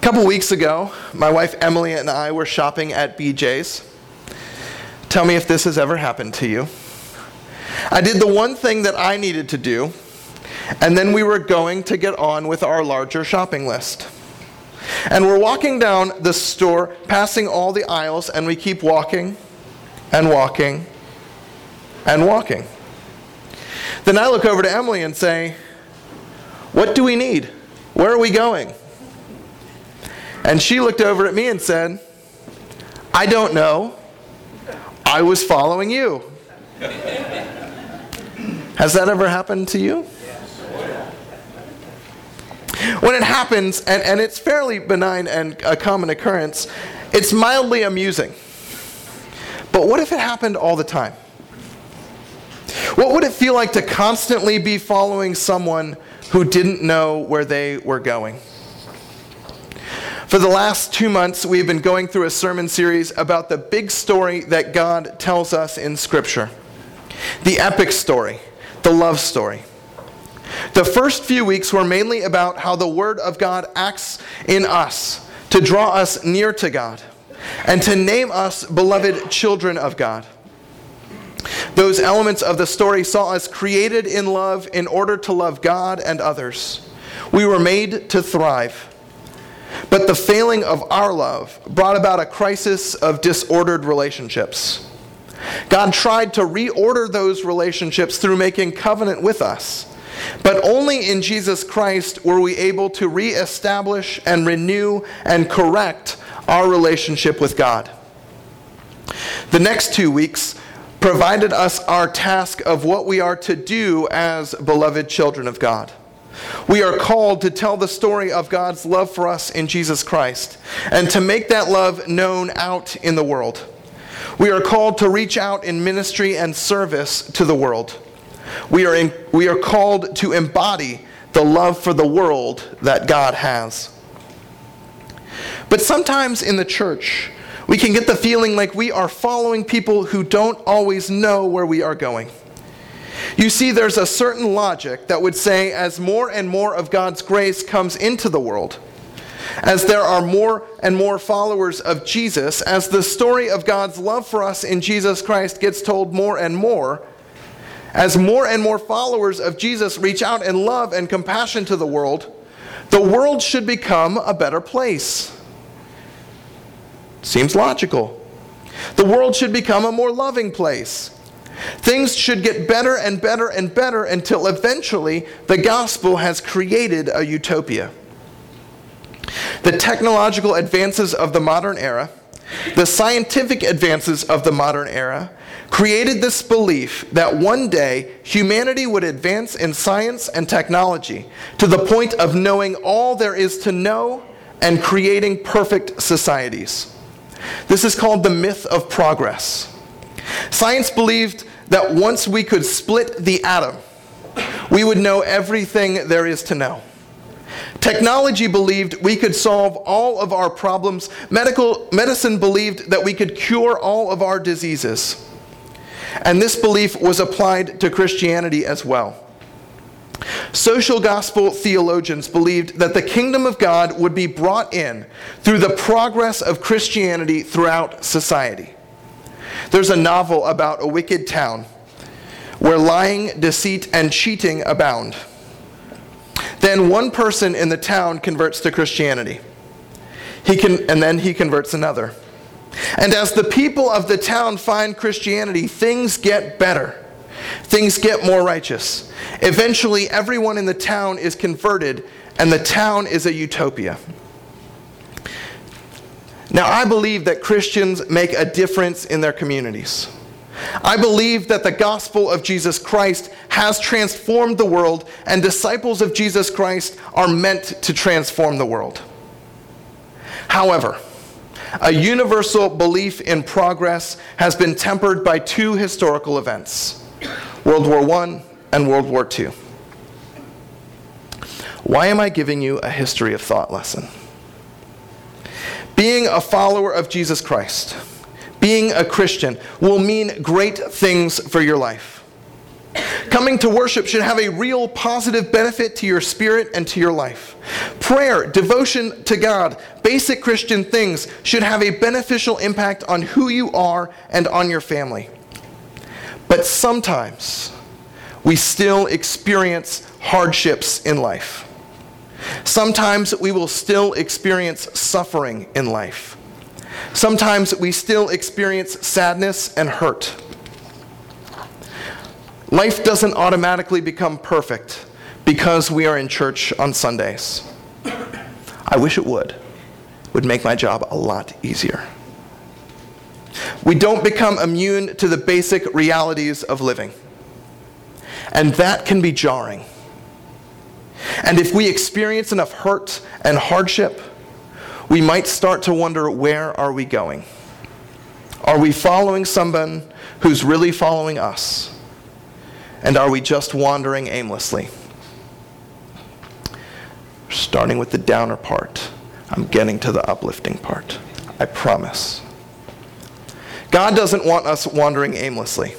A couple weeks ago, my wife Emily and I were shopping at BJ's. Tell me if this has ever happened to you. I did the one thing that I needed to do, and then we were going to get on with our larger shopping list. And we're walking down the store, passing all the aisles, and we keep walking and walking and walking. Then I look over to Emily and say, What do we need? Where are we going? And she looked over at me and said, I don't know. I was following you. Has that ever happened to you? When it happens, and, and it's fairly benign and a common occurrence, it's mildly amusing. But what if it happened all the time? What would it feel like to constantly be following someone who didn't know where they were going? For the last two months, we've been going through a sermon series about the big story that God tells us in Scripture the epic story, the love story. The first few weeks were mainly about how the Word of God acts in us to draw us near to God and to name us beloved children of God. Those elements of the story saw us created in love in order to love God and others. We were made to thrive. But the failing of our love brought about a crisis of disordered relationships. God tried to reorder those relationships through making covenant with us. But only in Jesus Christ were we able to reestablish and renew and correct our relationship with God. The next two weeks provided us our task of what we are to do as beloved children of God. We are called to tell the story of God's love for us in Jesus Christ and to make that love known out in the world. We are called to reach out in ministry and service to the world. We are, in, we are called to embody the love for the world that God has. But sometimes in the church, we can get the feeling like we are following people who don't always know where we are going. You see, there's a certain logic that would say as more and more of God's grace comes into the world, as there are more and more followers of Jesus, as the story of God's love for us in Jesus Christ gets told more and more, as more and more followers of Jesus reach out in love and compassion to the world, the world should become a better place. Seems logical. The world should become a more loving place. Things should get better and better and better until eventually the gospel has created a utopia. The technological advances of the modern era, the scientific advances of the modern era, created this belief that one day humanity would advance in science and technology to the point of knowing all there is to know and creating perfect societies. This is called the myth of progress. Science believed that once we could split the atom, we would know everything there is to know. Technology believed we could solve all of our problems. Medical medicine believed that we could cure all of our diseases. And this belief was applied to Christianity as well. Social gospel theologians believed that the kingdom of God would be brought in through the progress of Christianity throughout society. There's a novel about a wicked town where lying, deceit, and cheating abound. Then one person in the town converts to Christianity. He can, and then he converts another. And as the people of the town find Christianity, things get better. Things get more righteous. Eventually, everyone in the town is converted, and the town is a utopia. Now, I believe that Christians make a difference in their communities. I believe that the gospel of Jesus Christ has transformed the world, and disciples of Jesus Christ are meant to transform the world. However, a universal belief in progress has been tempered by two historical events World War I and World War II. Why am I giving you a history of thought lesson? Being a follower of Jesus Christ, being a Christian, will mean great things for your life. Coming to worship should have a real positive benefit to your spirit and to your life. Prayer, devotion to God, basic Christian things should have a beneficial impact on who you are and on your family. But sometimes we still experience hardships in life. Sometimes we will still experience suffering in life. Sometimes we still experience sadness and hurt. Life doesn't automatically become perfect because we are in church on Sundays. I wish it would. It would make my job a lot easier. We don't become immune to the basic realities of living. And that can be jarring. And if we experience enough hurt and hardship, we might start to wonder where are we going? Are we following someone who's really following us? And are we just wandering aimlessly? Starting with the downer part, I'm getting to the uplifting part. I promise. God doesn't want us wandering aimlessly.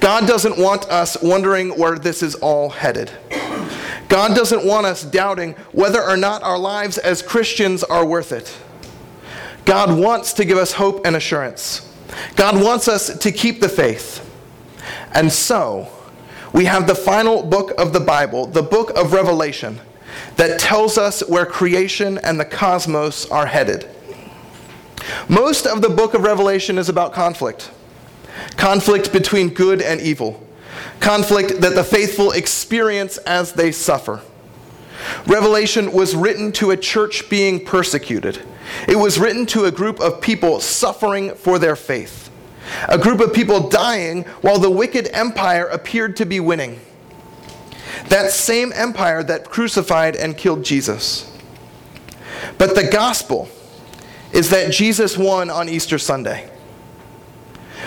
God doesn't want us wondering where this is all headed. God doesn't want us doubting whether or not our lives as Christians are worth it. God wants to give us hope and assurance. God wants us to keep the faith. And so, we have the final book of the Bible, the book of Revelation, that tells us where creation and the cosmos are headed. Most of the book of Revelation is about conflict conflict between good and evil conflict that the faithful experience as they suffer. Revelation was written to a church being persecuted. It was written to a group of people suffering for their faith, a group of people dying while the wicked empire appeared to be winning. That same empire that crucified and killed Jesus. But the gospel is that Jesus won on Easter Sunday.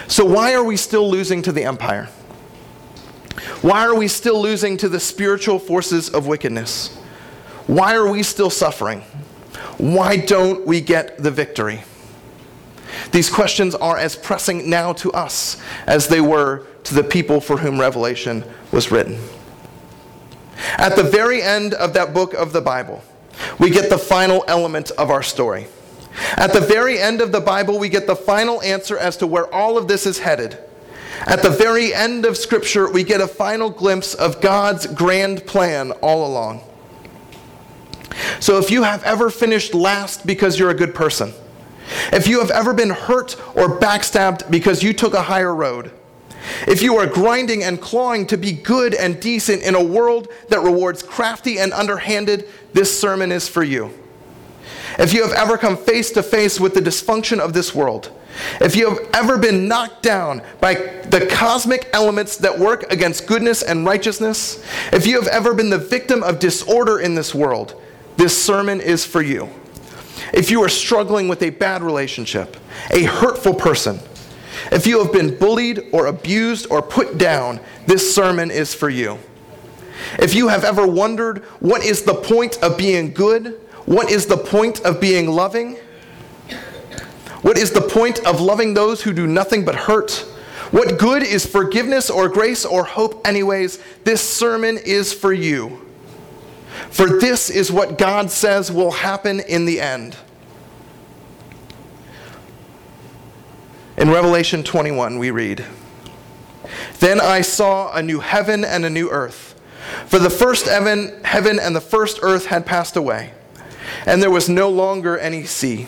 So, why are we still losing to the empire? Why are we still losing to the spiritual forces of wickedness? Why are we still suffering? Why don't we get the victory? These questions are as pressing now to us as they were to the people for whom Revelation was written. At the very end of that book of the Bible, we get the final element of our story. At the very end of the Bible, we get the final answer as to where all of this is headed. At the very end of Scripture, we get a final glimpse of God's grand plan all along. So if you have ever finished last because you're a good person, if you have ever been hurt or backstabbed because you took a higher road, if you are grinding and clawing to be good and decent in a world that rewards crafty and underhanded, this sermon is for you. If you have ever come face to face with the dysfunction of this world, if you have ever been knocked down by the cosmic elements that work against goodness and righteousness, if you have ever been the victim of disorder in this world, this sermon is for you. If you are struggling with a bad relationship, a hurtful person, if you have been bullied or abused or put down, this sermon is for you. If you have ever wondered what is the point of being good, what is the point of being loving, what is the point of loving those who do nothing but hurt? What good is forgiveness or grace or hope, anyways? This sermon is for you. For this is what God says will happen in the end. In Revelation 21, we read Then I saw a new heaven and a new earth. For the first heaven, heaven and the first earth had passed away, and there was no longer any sea.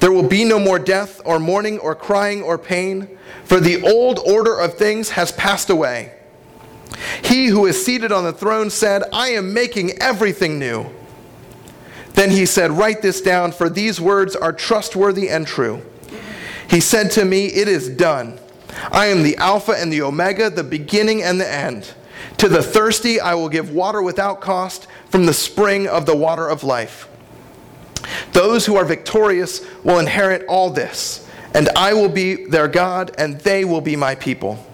There will be no more death, or mourning, or crying, or pain, for the old order of things has passed away. He who is seated on the throne said, I am making everything new. Then he said, Write this down, for these words are trustworthy and true. He said to me, It is done. I am the Alpha and the Omega, the beginning and the end. To the thirsty, I will give water without cost from the spring of the water of life. Those who are victorious will inherit all this, and I will be their God, and they will be my people.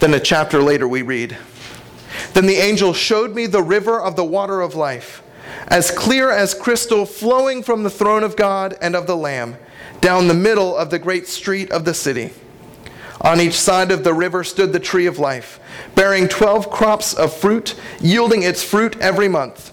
Then a chapter later, we read Then the angel showed me the river of the water of life, as clear as crystal, flowing from the throne of God and of the Lamb, down the middle of the great street of the city. On each side of the river stood the tree of life, bearing twelve crops of fruit, yielding its fruit every month.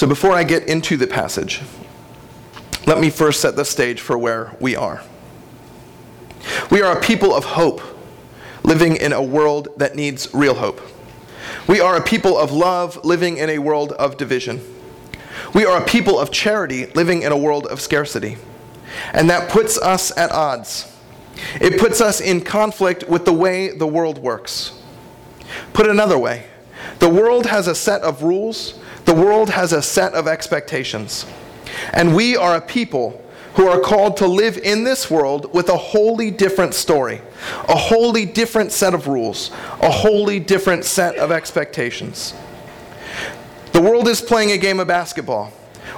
So, before I get into the passage, let me first set the stage for where we are. We are a people of hope, living in a world that needs real hope. We are a people of love, living in a world of division. We are a people of charity living in a world of scarcity. And that puts us at odds. It puts us in conflict with the way the world works. Put another way, the world has a set of rules, the world has a set of expectations. And we are a people who are called to live in this world with a wholly different story, a wholly different set of rules, a wholly different set of expectations. The world is playing a game of basketball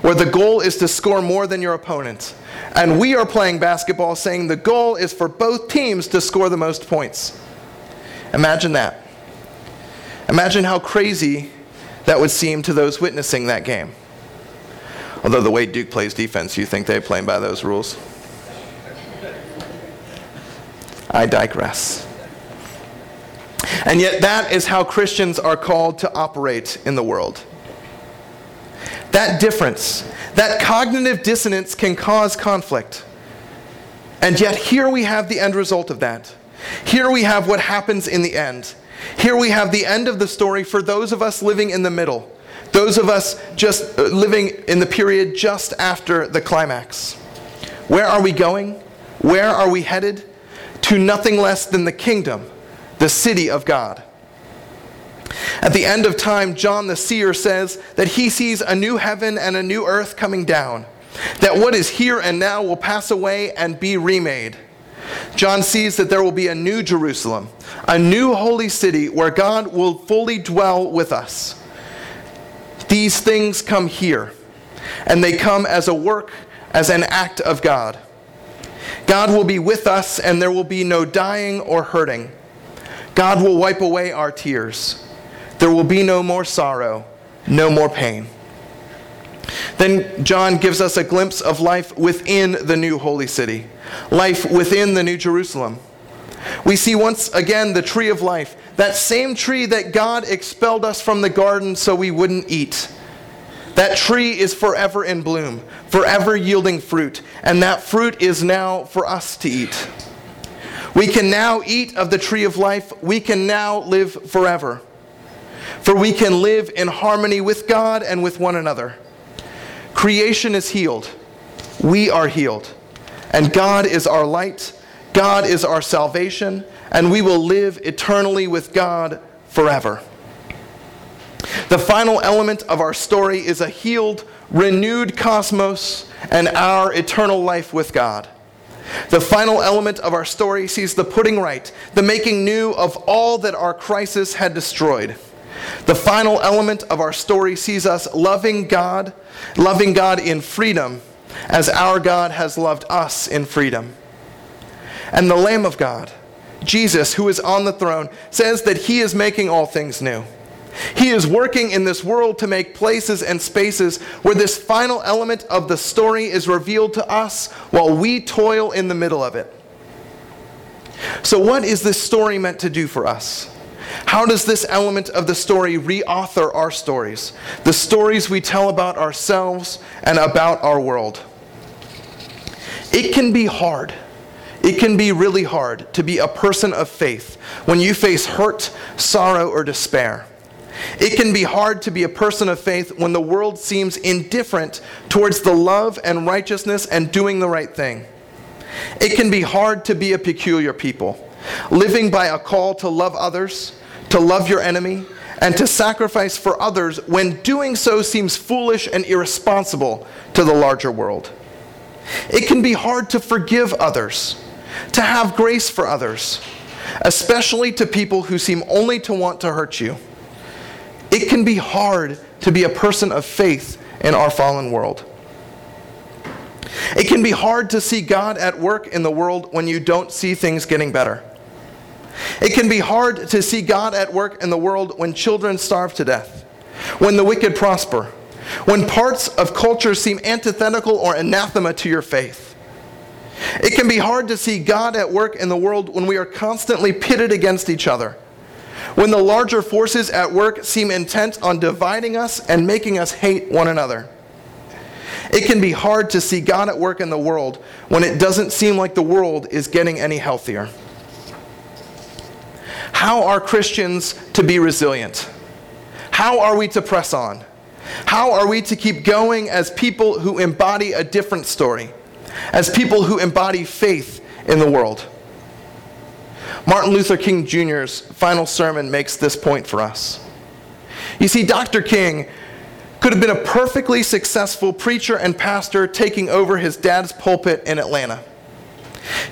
where the goal is to score more than your opponent. And we are playing basketball saying the goal is for both teams to score the most points. Imagine that. Imagine how crazy that would seem to those witnessing that game. Although the way Duke plays defense, you think they play by those rules? I digress. And yet, that is how Christians are called to operate in the world. That difference, that cognitive dissonance can cause conflict. And yet, here we have the end result of that. Here we have what happens in the end. Here we have the end of the story for those of us living in the middle, those of us just uh, living in the period just after the climax. Where are we going? Where are we headed? To nothing less than the kingdom, the city of God. At the end of time, John the seer says that he sees a new heaven and a new earth coming down, that what is here and now will pass away and be remade. John sees that there will be a new Jerusalem, a new holy city where God will fully dwell with us. These things come here, and they come as a work, as an act of God. God will be with us, and there will be no dying or hurting. God will wipe away our tears. There will be no more sorrow, no more pain. Then John gives us a glimpse of life within the new holy city, life within the new Jerusalem. We see once again the tree of life, that same tree that God expelled us from the garden so we wouldn't eat. That tree is forever in bloom, forever yielding fruit, and that fruit is now for us to eat. We can now eat of the tree of life, we can now live forever for we can live in harmony with God and with one another. Creation is healed. We are healed. And God is our light, God is our salvation, and we will live eternally with God forever. The final element of our story is a healed, renewed cosmos and our eternal life with God. The final element of our story sees the putting right, the making new of all that our crisis had destroyed. The final element of our story sees us loving God, loving God in freedom, as our God has loved us in freedom. And the Lamb of God, Jesus, who is on the throne, says that he is making all things new. He is working in this world to make places and spaces where this final element of the story is revealed to us while we toil in the middle of it. So, what is this story meant to do for us? How does this element of the story reauthor our stories, the stories we tell about ourselves and about our world? It can be hard. it can be really hard to be a person of faith when you face hurt, sorrow, or despair. It can be hard to be a person of faith when the world seems indifferent towards the love and righteousness and doing the right thing. It can be hard to be a peculiar people, living by a call to love others, to love your enemy, and to sacrifice for others when doing so seems foolish and irresponsible to the larger world. It can be hard to forgive others, to have grace for others, especially to people who seem only to want to hurt you. It can be hard to be a person of faith in our fallen world. It can be hard to see God at work in the world when you don't see things getting better. It can be hard to see God at work in the world when children starve to death, when the wicked prosper, when parts of culture seem antithetical or anathema to your faith. It can be hard to see God at work in the world when we are constantly pitted against each other when the larger forces at work seem intent on dividing us and making us hate one another. It can be hard to see God at work in the world when it doesn't seem like the world is getting any healthier. How are Christians to be resilient? How are we to press on? How are we to keep going as people who embody a different story, as people who embody faith in the world? Martin Luther King Jr.'s final sermon makes this point for us. You see, Dr. King could have been a perfectly successful preacher and pastor taking over his dad's pulpit in Atlanta.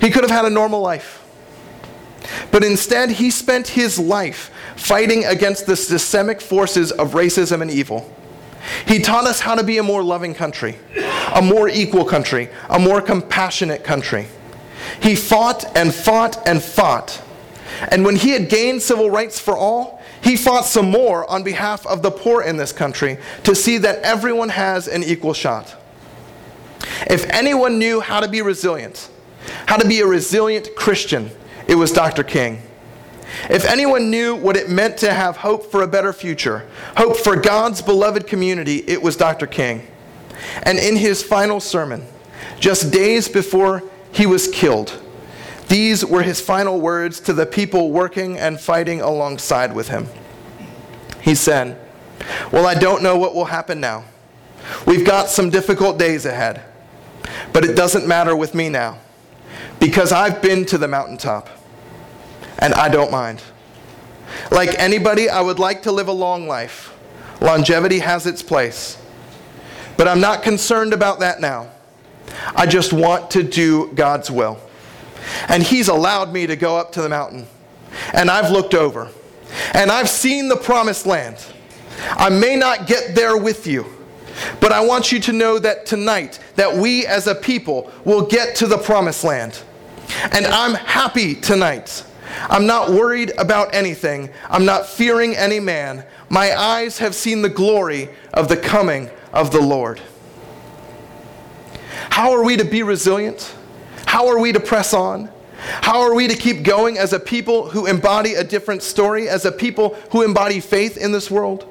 He could have had a normal life. But instead, he spent his life fighting against the systemic forces of racism and evil. He taught us how to be a more loving country, a more equal country, a more compassionate country. He fought and fought and fought. And when he had gained civil rights for all, he fought some more on behalf of the poor in this country to see that everyone has an equal shot. If anyone knew how to be resilient, how to be a resilient Christian, it was Dr. King. If anyone knew what it meant to have hope for a better future, hope for God's beloved community, it was Dr. King. And in his final sermon, just days before he was killed. These were his final words to the people working and fighting alongside with him. He said, Well, I don't know what will happen now. We've got some difficult days ahead. But it doesn't matter with me now because I've been to the mountaintop and I don't mind. Like anybody, I would like to live a long life. Longevity has its place. But I'm not concerned about that now. I just want to do God's will. And He's allowed me to go up to the mountain. And I've looked over. And I've seen the promised land. I may not get there with you. But I want you to know that tonight that we as a people will get to the promised land. And I'm happy tonight. I'm not worried about anything. I'm not fearing any man. My eyes have seen the glory of the coming of the Lord. How are we to be resilient? How are we to press on? How are we to keep going as a people who embody a different story, as a people who embody faith in this world?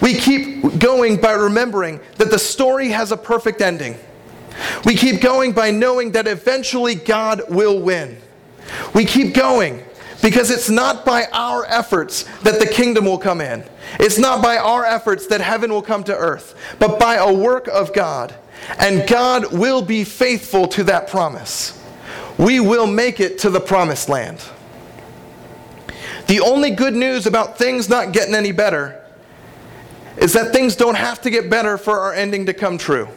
We keep going by remembering that the story has a perfect ending. We keep going by knowing that eventually God will win. We keep going because it's not by our efforts that the kingdom will come in. It's not by our efforts that heaven will come to earth, but by a work of God and God will be faithful to that promise. We will make it to the promised land. The only good news about things not getting any better is that things don't have to get better for our ending to come true.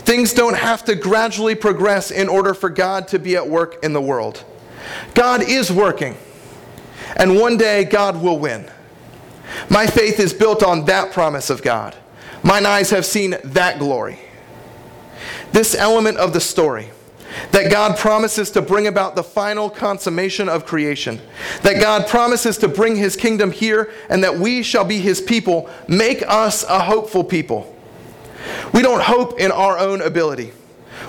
Things don't have to gradually progress in order for God to be at work in the world. God is working, and one day God will win. My faith is built on that promise of God. Mine eyes have seen that glory. This element of the story that God promises to bring about the final consummation of creation, that God promises to bring his kingdom here, and that we shall be his people, make us a hopeful people. We don't hope in our own ability,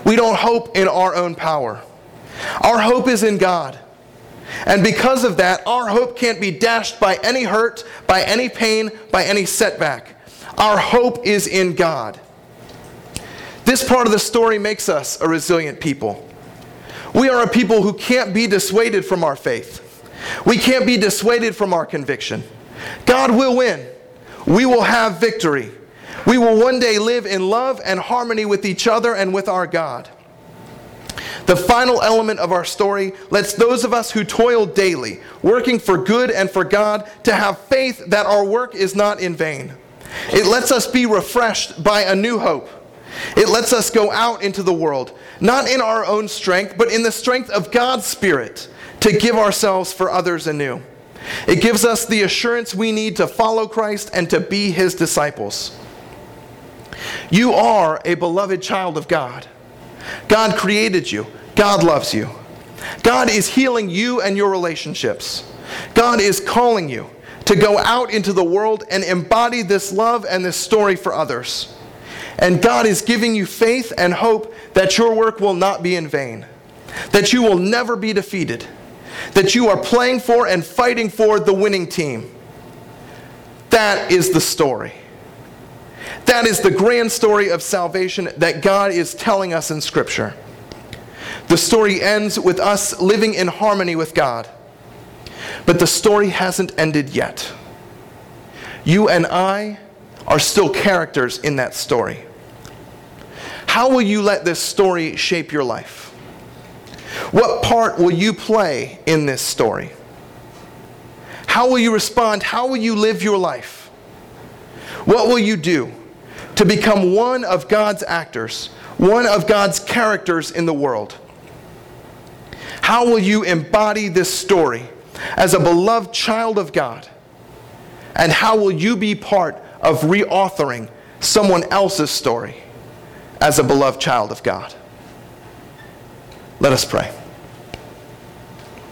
we don't hope in our own power. Our hope is in God. And because of that, our hope can't be dashed by any hurt, by any pain, by any setback. Our hope is in God. This part of the story makes us a resilient people. We are a people who can't be dissuaded from our faith. We can't be dissuaded from our conviction. God will win. We will have victory. We will one day live in love and harmony with each other and with our God. The final element of our story lets those of us who toil daily, working for good and for God, to have faith that our work is not in vain. It lets us be refreshed by a new hope. It lets us go out into the world, not in our own strength, but in the strength of God's Spirit, to give ourselves for others anew. It gives us the assurance we need to follow Christ and to be his disciples. You are a beloved child of God. God created you, God loves you. God is healing you and your relationships. God is calling you to go out into the world and embody this love and this story for others. And God is giving you faith and hope that your work will not be in vain, that you will never be defeated, that you are playing for and fighting for the winning team. That is the story. That is the grand story of salvation that God is telling us in Scripture. The story ends with us living in harmony with God. But the story hasn't ended yet. You and I are still characters in that story. How will you let this story shape your life? What part will you play in this story? How will you respond? How will you live your life? What will you do to become one of God's actors, one of God's characters in the world? How will you embody this story as a beloved child of God? And how will you be part of reauthoring someone else's story as a beloved child of God? Let us pray.